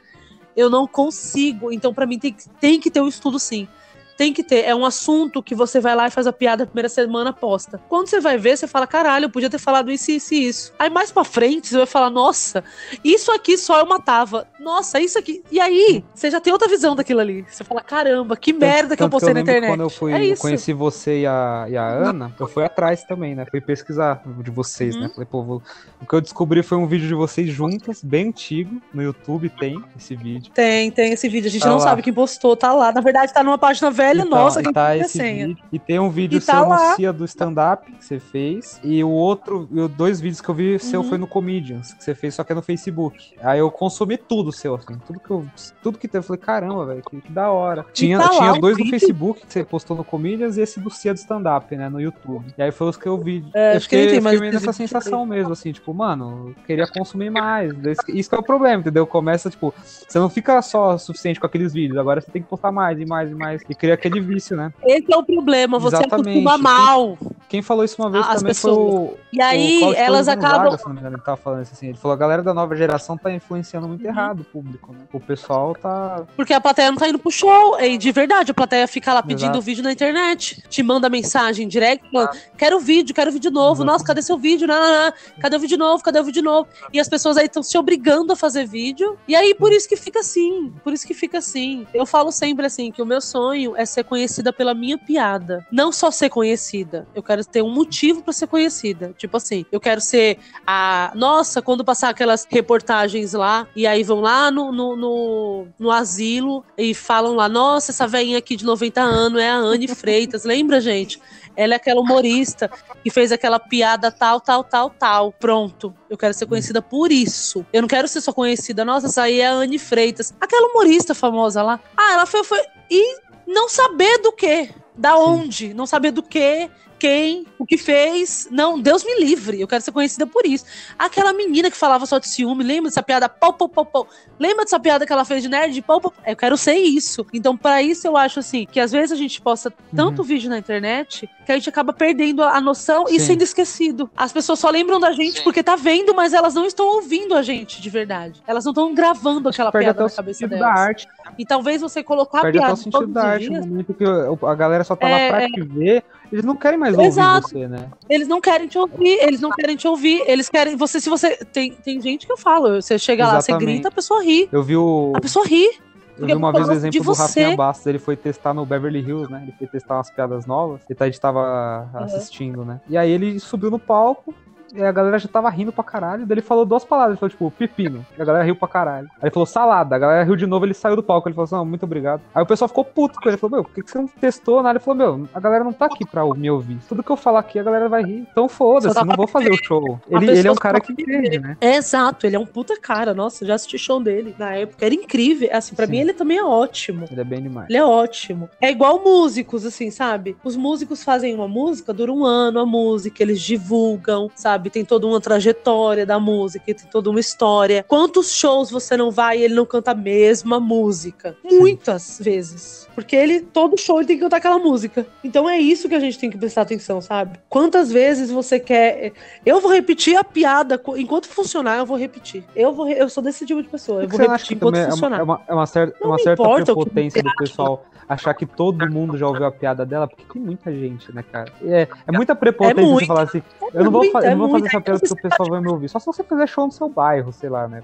eu não consigo. Então, para mim, tem, tem que ter um estudo sim. Tem que ter. É um assunto que você vai lá e faz a piada a primeira semana, posta. Quando você vai ver, você fala, caralho, eu podia ter falado isso, isso e isso. Aí mais pra frente, você vai falar, nossa, isso aqui só eu matava. Nossa, isso aqui. E aí, você já tem outra visão daquilo ali. Você fala, caramba, que merda tanto, que eu postei que eu na internet. Quando eu fui, é conheci você e a, e a Ana, eu fui atrás também, né? Fui pesquisar de vocês, né? uhum. né? Falei, pô, vou... o que eu descobri foi um vídeo de vocês juntas, bem antigo. No YouTube tem esse vídeo. Tem, tem esse vídeo. A gente tá não lá. sabe quem postou, tá lá. Na verdade, tá numa página velha velho, então, nossa, que tá esse senha. Vídeo, e tem um vídeo e tá seu no Cia do stand-up que você fez. E o outro, e dois vídeos que eu vi seu uhum. foi no Comedians, que você fez, só que é no Facebook. Aí eu consumi tudo seu, assim, tudo que eu. Tudo que teve. Eu falei, caramba, velho, que, que, da hora. Tinha, tá tinha dois no Facebook que você postou no Comedians e esse do Cia do stand-up, né? No YouTube. E aí foi os que eu vi. É, eu fiquei, que eu fiquei meio nessa sensação mesmo, assim, tipo, mano, eu queria consumir mais. Isso que é o problema, entendeu? Começa, tipo, você não fica só suficiente com aqueles vídeos, agora você tem que postar mais e mais e mais. E cria aquele vício, né? Esse é o problema, você Exatamente. acostuma mal. Quem falou isso uma vez As também pessoas. foi o. E aí, o elas acabam. Vaga, se não me engano, ele tava falando isso assim. Ele falou: a galera da nova geração tá influenciando muito uhum. errado o público, né? O pessoal tá. Porque a plateia não tá indo pro show. E de verdade, a plateia fica lá pedindo Exato. vídeo na internet. Te manda mensagem direct falando: quero vídeo, quero vídeo novo. Exato. Nossa, cadê seu vídeo? Não, não, não. Cadê o vídeo novo? Cadê o vídeo novo? E as pessoas aí estão se obrigando a fazer vídeo. E aí, por isso que fica assim. Por isso que fica assim. Eu falo sempre assim: que o meu sonho é ser conhecida pela minha piada. Não só ser conhecida. Eu quero ter um motivo para ser conhecida. Tipo assim, eu quero ser a. Nossa, quando passar aquelas reportagens lá, e aí vão lá no, no, no, no asilo e falam lá: Nossa, essa velhinha aqui de 90 anos é a Anne Freitas. Lembra, gente? Ela é aquela humorista que fez aquela piada tal, tal, tal, tal. Pronto. Eu quero ser conhecida por isso. Eu não quero ser só conhecida. Nossa, essa aí é a Anne Freitas. Aquela humorista famosa lá. Ah, ela foi. foi... E não saber do que, da onde, não saber do que, quem, o que fez. Não, Deus me livre. Eu quero ser conhecida por isso. Aquela menina que falava só de ciúme, lembra dessa piada? Pau, pau, pau, pau. Lembra dessa piada que ela fez de nerd? Pau, pau, Eu quero ser isso. Então, para isso, eu acho assim, que às vezes a gente posta tanto uhum. vídeo na internet que a gente acaba perdendo a noção Sim. e sendo esquecido. As pessoas só lembram da gente Sim. porque tá vendo, mas elas não estão ouvindo a gente de verdade. Elas não estão gravando aquela piada na cabeça delas. Da arte. E talvez você colocar Perde a piada. Perde o sentido da arte no momento que a galera só tá é, lá pra é... te ver eles não querem mais Exato. ouvir você, né? Eles não querem te ouvir, eles não querem te ouvir, eles querem. Você, se você. Tem, tem gente que eu falo, você chega Exatamente. lá, você grita, a pessoa ri. Eu vi o. A pessoa ri. Eu vi uma vez o exemplo do Rafinha Bastos, ele foi testar no Beverly Hills, né? Ele foi testar umas piadas novas, e a gente tava assistindo, né? E aí ele subiu no palco, e a galera já tava rindo pra caralho. Daí ele falou duas palavras, ele falou, tipo, pepino. E a galera riu pra caralho. Aí ele falou salada, a galera riu de novo, ele saiu do palco. Ele falou assim, não, muito obrigado. Aí o pessoal ficou puto com ele. Ele falou, meu, por que você não testou nada? Ele falou, meu, a galera não tá aqui pra me ouvir. Tudo que eu falar aqui, a galera vai rir. Então foda-se, não vou fazer o show. Ele, ele é um cara que entende, né? É, exato, ele é um puta cara. Nossa, já assisti show dele na época. Era incrível. Assim, pra Sim. mim ele também é ótimo. Ele é bem demais. Ele é ótimo. É igual músicos, assim, sabe? Os músicos fazem uma música, dura um ano a música, eles divulgam, sabe? Tem toda uma trajetória da música, tem toda uma história. Quantos shows você não vai e ele não canta a mesma música? Muitas vezes. Porque ele, todo show, ele tem que cantar aquela música. Então é isso que a gente tem que prestar atenção, sabe? Quantas vezes você quer. Eu vou repetir a piada, enquanto funcionar, eu vou repetir. Eu, vou, eu sou desse tipo de pessoa. Eu vou repetir enquanto funcionar. É uma, é uma, certa, não uma certa prepotência do pessoal achar que todo mundo já ouviu a piada dela, porque tem muita gente, né, cara? É, é muita prepotência é você falar assim, eu não vou, muita, eu não vou fazer essa piada porque o pessoal vai me ouvir. Só se você fizer show no seu bairro, sei lá, né?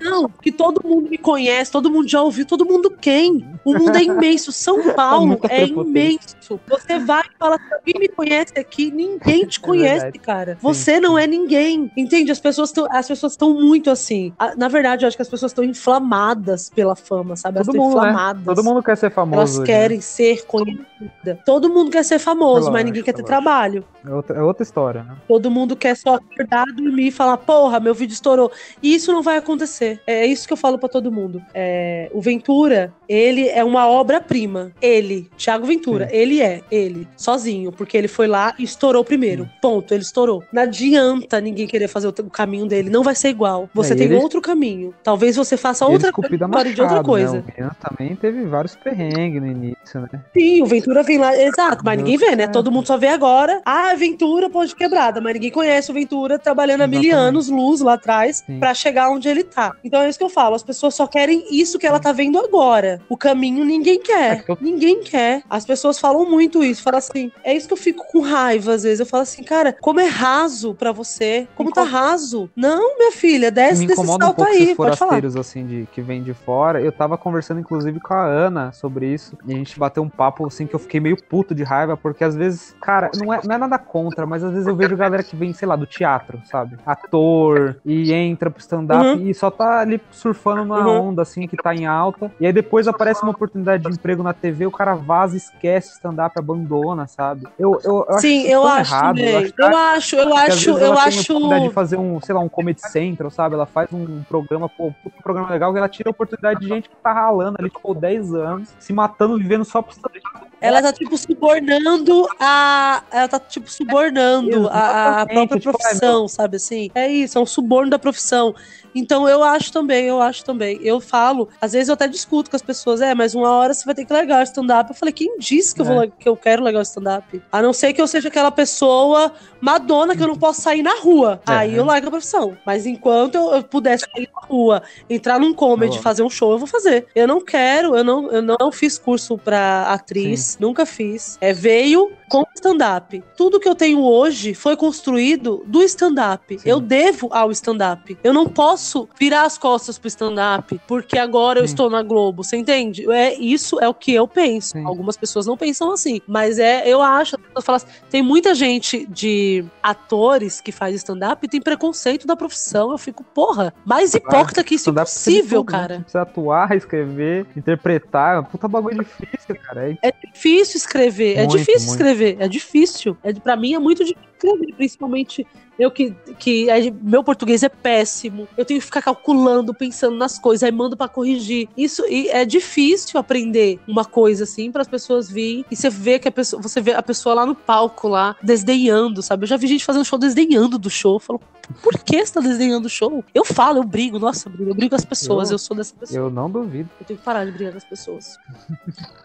Não, que todo mundo me conhece, todo mundo já ouviu, todo mundo quem? O mundo é imenso. São é Paulo é, é imenso. Você vai e fala, quem me conhece aqui, ninguém te é conhece, é cara. Você Sim. não é ninguém. Entende? As pessoas estão as pessoas estão muito assim. Na verdade, eu acho que as pessoas estão inflamadas pela fama, sabe? Elas estão né? inflamadas. Né? Todo mundo quer ser famoso. Elas né? querem ser conhecidas. Todo mundo quer ser famoso, mas ninguém quer ter trabalho. É outra, é outra história, né? Todo mundo quer só acordar, dormir e falar, porra, meu vídeo estourou. E isso não vai acontecer. É isso que eu falo para todo mundo. É, o Ventura, ele é uma obra-prima. Ele, Thiago Ventura, Sim. ele é, ele, sozinho, porque ele foi lá e estourou primeiro. Sim. Ponto, ele estourou. Não adianta ninguém querer fazer o, caminho dele, não vai ser igual. Você é, tem ele... outro caminho. Talvez você faça outra coisa de outra coisa. Né? O Ventura também teve vários perrengues no início, né? Sim, o Ventura vem lá, exato, mas ninguém vê, né? Todo mundo só vê agora. Ah, Ventura pode quebrada, mas ninguém conhece o Ventura trabalhando Exatamente. há mil anos, luz lá atrás, para chegar onde ele tá. Então é isso que eu falo, as pessoas só querem isso que ela tá vendo agora. O caminho ninguém quer. É ninguém quer. As pessoas falam muito isso, falam assim, é isso que eu fico com raiva às vezes. Eu falo assim, cara, como é raso para você? Como tá raso? Não, minha filha, desce desse salto um pouco aí, pode falar. assim de que vem de fora. Eu tava conversando inclusive com a Ana sobre isso, e a gente bateu um papo assim que eu fiquei meio puto de raiva, porque às vezes, cara, não é, não é nada contra, mas às vezes eu vejo galera que vem, sei lá, do teatro, sabe? Ator, e entra pro stand-up uhum. e só tá ali surfando na uhum. onda, assim, que tá em alta. E aí depois aparece uma oportunidade de emprego na TV, o cara vaza, esquece stand-up, abandona, sabe? Eu, eu, eu Sim, eu acho, errado, eu acho, eu acho, eu acho, eu acho. oportunidade de fazer um, sei lá, um Comedy Central, sabe? Ela faz um programa, pô, um programa legal, que ela tira a oportunidade de gente que tá ralando ali, tipo, 10 anos, se matando, vivendo só pro stand-up ela tá, tipo, subornando a. Ela tá, tipo, subornando a, a, própria tipo, profissão, sabe assim? É isso, é um suborno da profissão. Então eu acho também, eu acho também. Eu falo, às vezes eu até discuto com as pessoas, é, mas uma hora você vai ter que legar o stand-up. Eu falei, quem disse que, eu, vou, é. que eu quero legar o stand-up? A não ser que eu seja aquela pessoa madona que eu não posso sair na rua. É. Aí eu largo a profissão. Mas enquanto eu, eu pudesse sair na rua, entrar num comedy, oh. fazer um show, eu vou fazer. Eu não quero, eu não, eu não fiz curso pra atriz, Sim. nunca fiz. É, veio com stand-up. Tudo que eu tenho hoje foi construído do stand-up. Eu devo ao stand-up. Eu não posso virar as costas pro stand-up porque agora Sim. eu estou na Globo. Você entende? É isso é o que eu penso. Sim. Algumas pessoas não pensam assim, mas é eu acho. Eu falo assim, tem muita gente de atores que faz stand-up e tem preconceito da profissão. Eu fico porra, mais hipócrita que isso é possível, cara. Né? Precisa atuar, escrever, interpretar. Puta bagulho difícil, cara. É, é difícil escrever. É muito, é difícil muito. escrever escrever. É difícil. É, para mim é muito difícil escrever, principalmente eu que, que meu português é péssimo. Eu tenho que ficar calculando, pensando nas coisas, aí mando para corrigir. Isso e é difícil aprender uma coisa assim para as pessoas virem e você vê que a pessoa, você vê a pessoa lá no palco lá desdenhando, sabe? Eu já vi gente fazendo show desdenhando do show. Eu falo, por que você tá desdenhando o show? Eu falo, eu brigo, nossa, eu brigo, eu brigo com as pessoas, eu, eu sou dessa pessoa. Eu não duvido. Eu tenho que parar de brigar com as pessoas.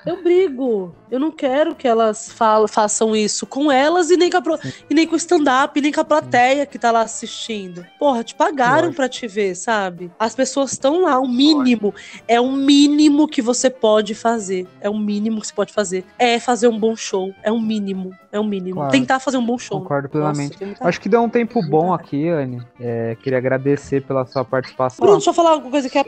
eu brigo. Eu não quero que elas falam, façam isso com elas e nem com, a, e nem com o stand-up, nem com a plateia que tá lá assistindo. Porra, te pagaram para te ver, sabe? As pessoas estão lá, o mínimo. É o mínimo que você pode fazer. É o mínimo que você pode fazer. É fazer um bom show. É o mínimo. É o mínimo. Claro. Tentar fazer um bom show. Concordo plenamente. Nossa, Acho que deu um tempo bom aqui, Anne. É, queria agradecer pela sua participação. Bruno, deixa eu falar alguma coisa que é.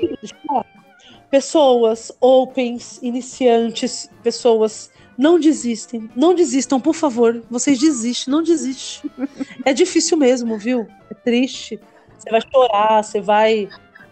Pessoas opens, iniciantes, pessoas Não desistem. Não desistam, por favor. Vocês desistem, não desistem. é difícil mesmo, viu? É triste. Você vai chorar, você vai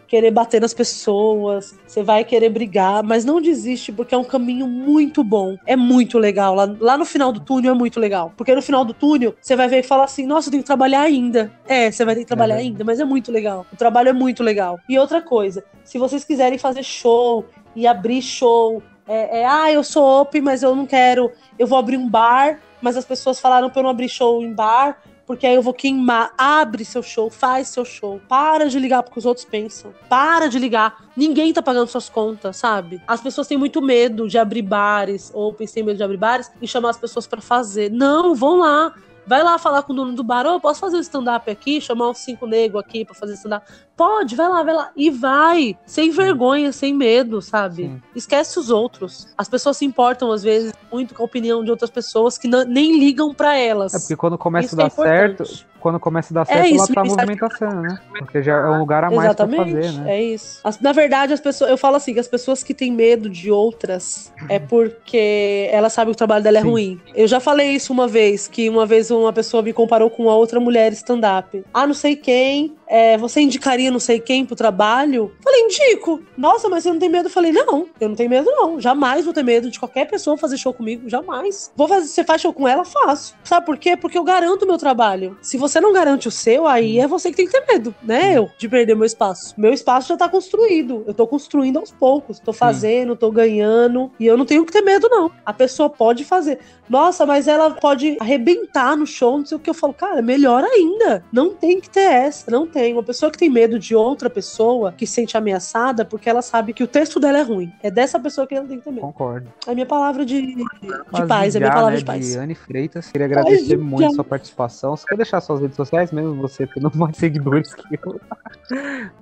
querer bater nas pessoas, você vai querer brigar, mas não desiste porque é um caminho muito bom. É muito legal. Lá, lá no final do túnel é muito legal. Porque no final do túnel você vai ver e falar assim: nossa, eu tenho que trabalhar ainda. É, você vai ter que trabalhar é. ainda, mas é muito legal. O trabalho é muito legal. E outra coisa, se vocês quiserem fazer show e abrir show, é, é ah, eu sou open, mas eu não quero, eu vou abrir um bar, mas as pessoas falaram pra eu não abrir show em bar porque aí eu vou queimar. Abre seu show, faz seu show. Para de ligar porque os outros pensam. Para de ligar. Ninguém tá pagando suas contas, sabe? As pessoas têm muito medo de abrir bares, ou têm medo de abrir bares e chamar as pessoas para fazer. Não, vão lá. Vai lá falar com o dono do bar, ô, oh, posso fazer um stand-up aqui? Chamar uns cinco negros aqui pra fazer stand-up. Pode, vai lá, vai lá. E vai. Sem vergonha, sem medo, sabe? Sim. Esquece os outros. As pessoas se importam, às vezes, muito com a opinião de outras pessoas que não, nem ligam para elas. É porque quando começa Isso a dar é certo, quando começa a dar é certo, é isso, lá tá movimentação, né? Porque já é um lugar a mais Exatamente, pra fazer, né? É isso. As, na verdade, as pessoas, eu falo assim, que as pessoas que têm medo de outras é porque elas sabem que o trabalho dela é Sim. ruim. Eu já falei isso uma vez, que uma vez uma pessoa me comparou com uma outra mulher stand-up. Ah, não sei quem, é, você indicaria não sei quem pro trabalho? Falei, indico. Nossa, mas você não tem medo? Falei, não, eu não tenho medo, não. Jamais vou ter medo de qualquer pessoa fazer show comigo, jamais. Vou fazer, você faz show com ela? Faço. Sabe por quê? Porque eu garanto o meu trabalho. Se você não garante o seu, aí é você que tem que ter medo, né? Eu, de perder meu espaço. Meu espaço já tá construído. Eu tô construindo aos poucos. Tô fazendo, tô ganhando. E eu não tenho que ter medo, não. A pessoa pode fazer. Nossa, mas ela pode arrebentar no show, não sei o que. Eu falo, cara, melhor ainda. Não tem que ter essa, não tem tem. Uma pessoa que tem medo de outra pessoa que se sente ameaçada porque ela sabe que o texto dela é ruim. É dessa pessoa que ela tem que ter medo. Concordo. É a minha palavra de, de paz, é a minha palavra né, de paz. Anne Freitas, queria agradecer muito a sua participação. Você quer deixar suas redes sociais, mesmo você tendo mais seguidores que eu?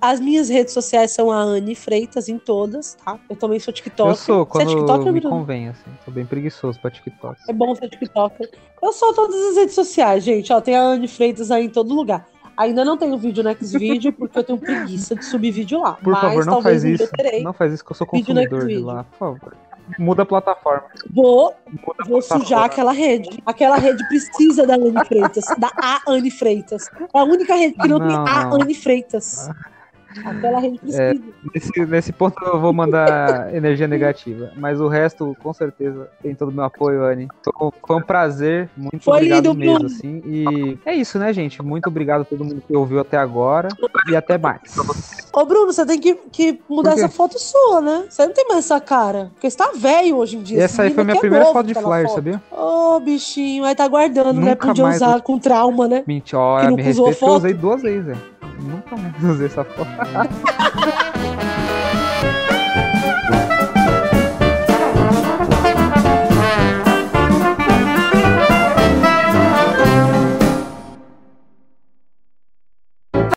As minhas redes sociais são a Anne Freitas em todas, tá? Eu também sou TikTok. Eu sou, quando Você é TikTok, me convém, assim. Sou bem preguiçoso pra TikTok. É bom ser TikTok. Eu sou todas as redes sociais, gente. Ó, tem a Anne Freitas aí em todo lugar. Ainda não tenho vídeo no Xvideo porque eu tenho preguiça de subir vídeo lá. Por mas, favor, não faz isso. Não faz isso que eu sou consumidor de lá, por favor. Muda a plataforma. Vou, Muda vou plataforma. sujar aquela rede. Aquela rede precisa da Anne Freitas, da A Anne Freitas. É a única rede que não, não. tem A Anne Freitas. É, nesse, nesse ponto eu vou mandar energia negativa. Mas o resto, com certeza, tem todo o meu apoio, Anne. Foi um prazer. Muito Foi obrigado mesmo, assim. E é isso, né, gente? Muito obrigado a todo mundo que ouviu até agora. E até mais. Ô, Bruno, você tem que, que mudar essa foto sua, né? Você não tem mais essa cara. Porque você tá velho hoje em dia. Essa aí foi minha é primeira foto de flyer, foto. sabia? Ô, oh, bichinho. Aí tá guardando, né? Nunca né? Podia usar eu... com trauma, né? Mentira, me respeito, eu usei duas vezes, velho nunca mais usei essa porra.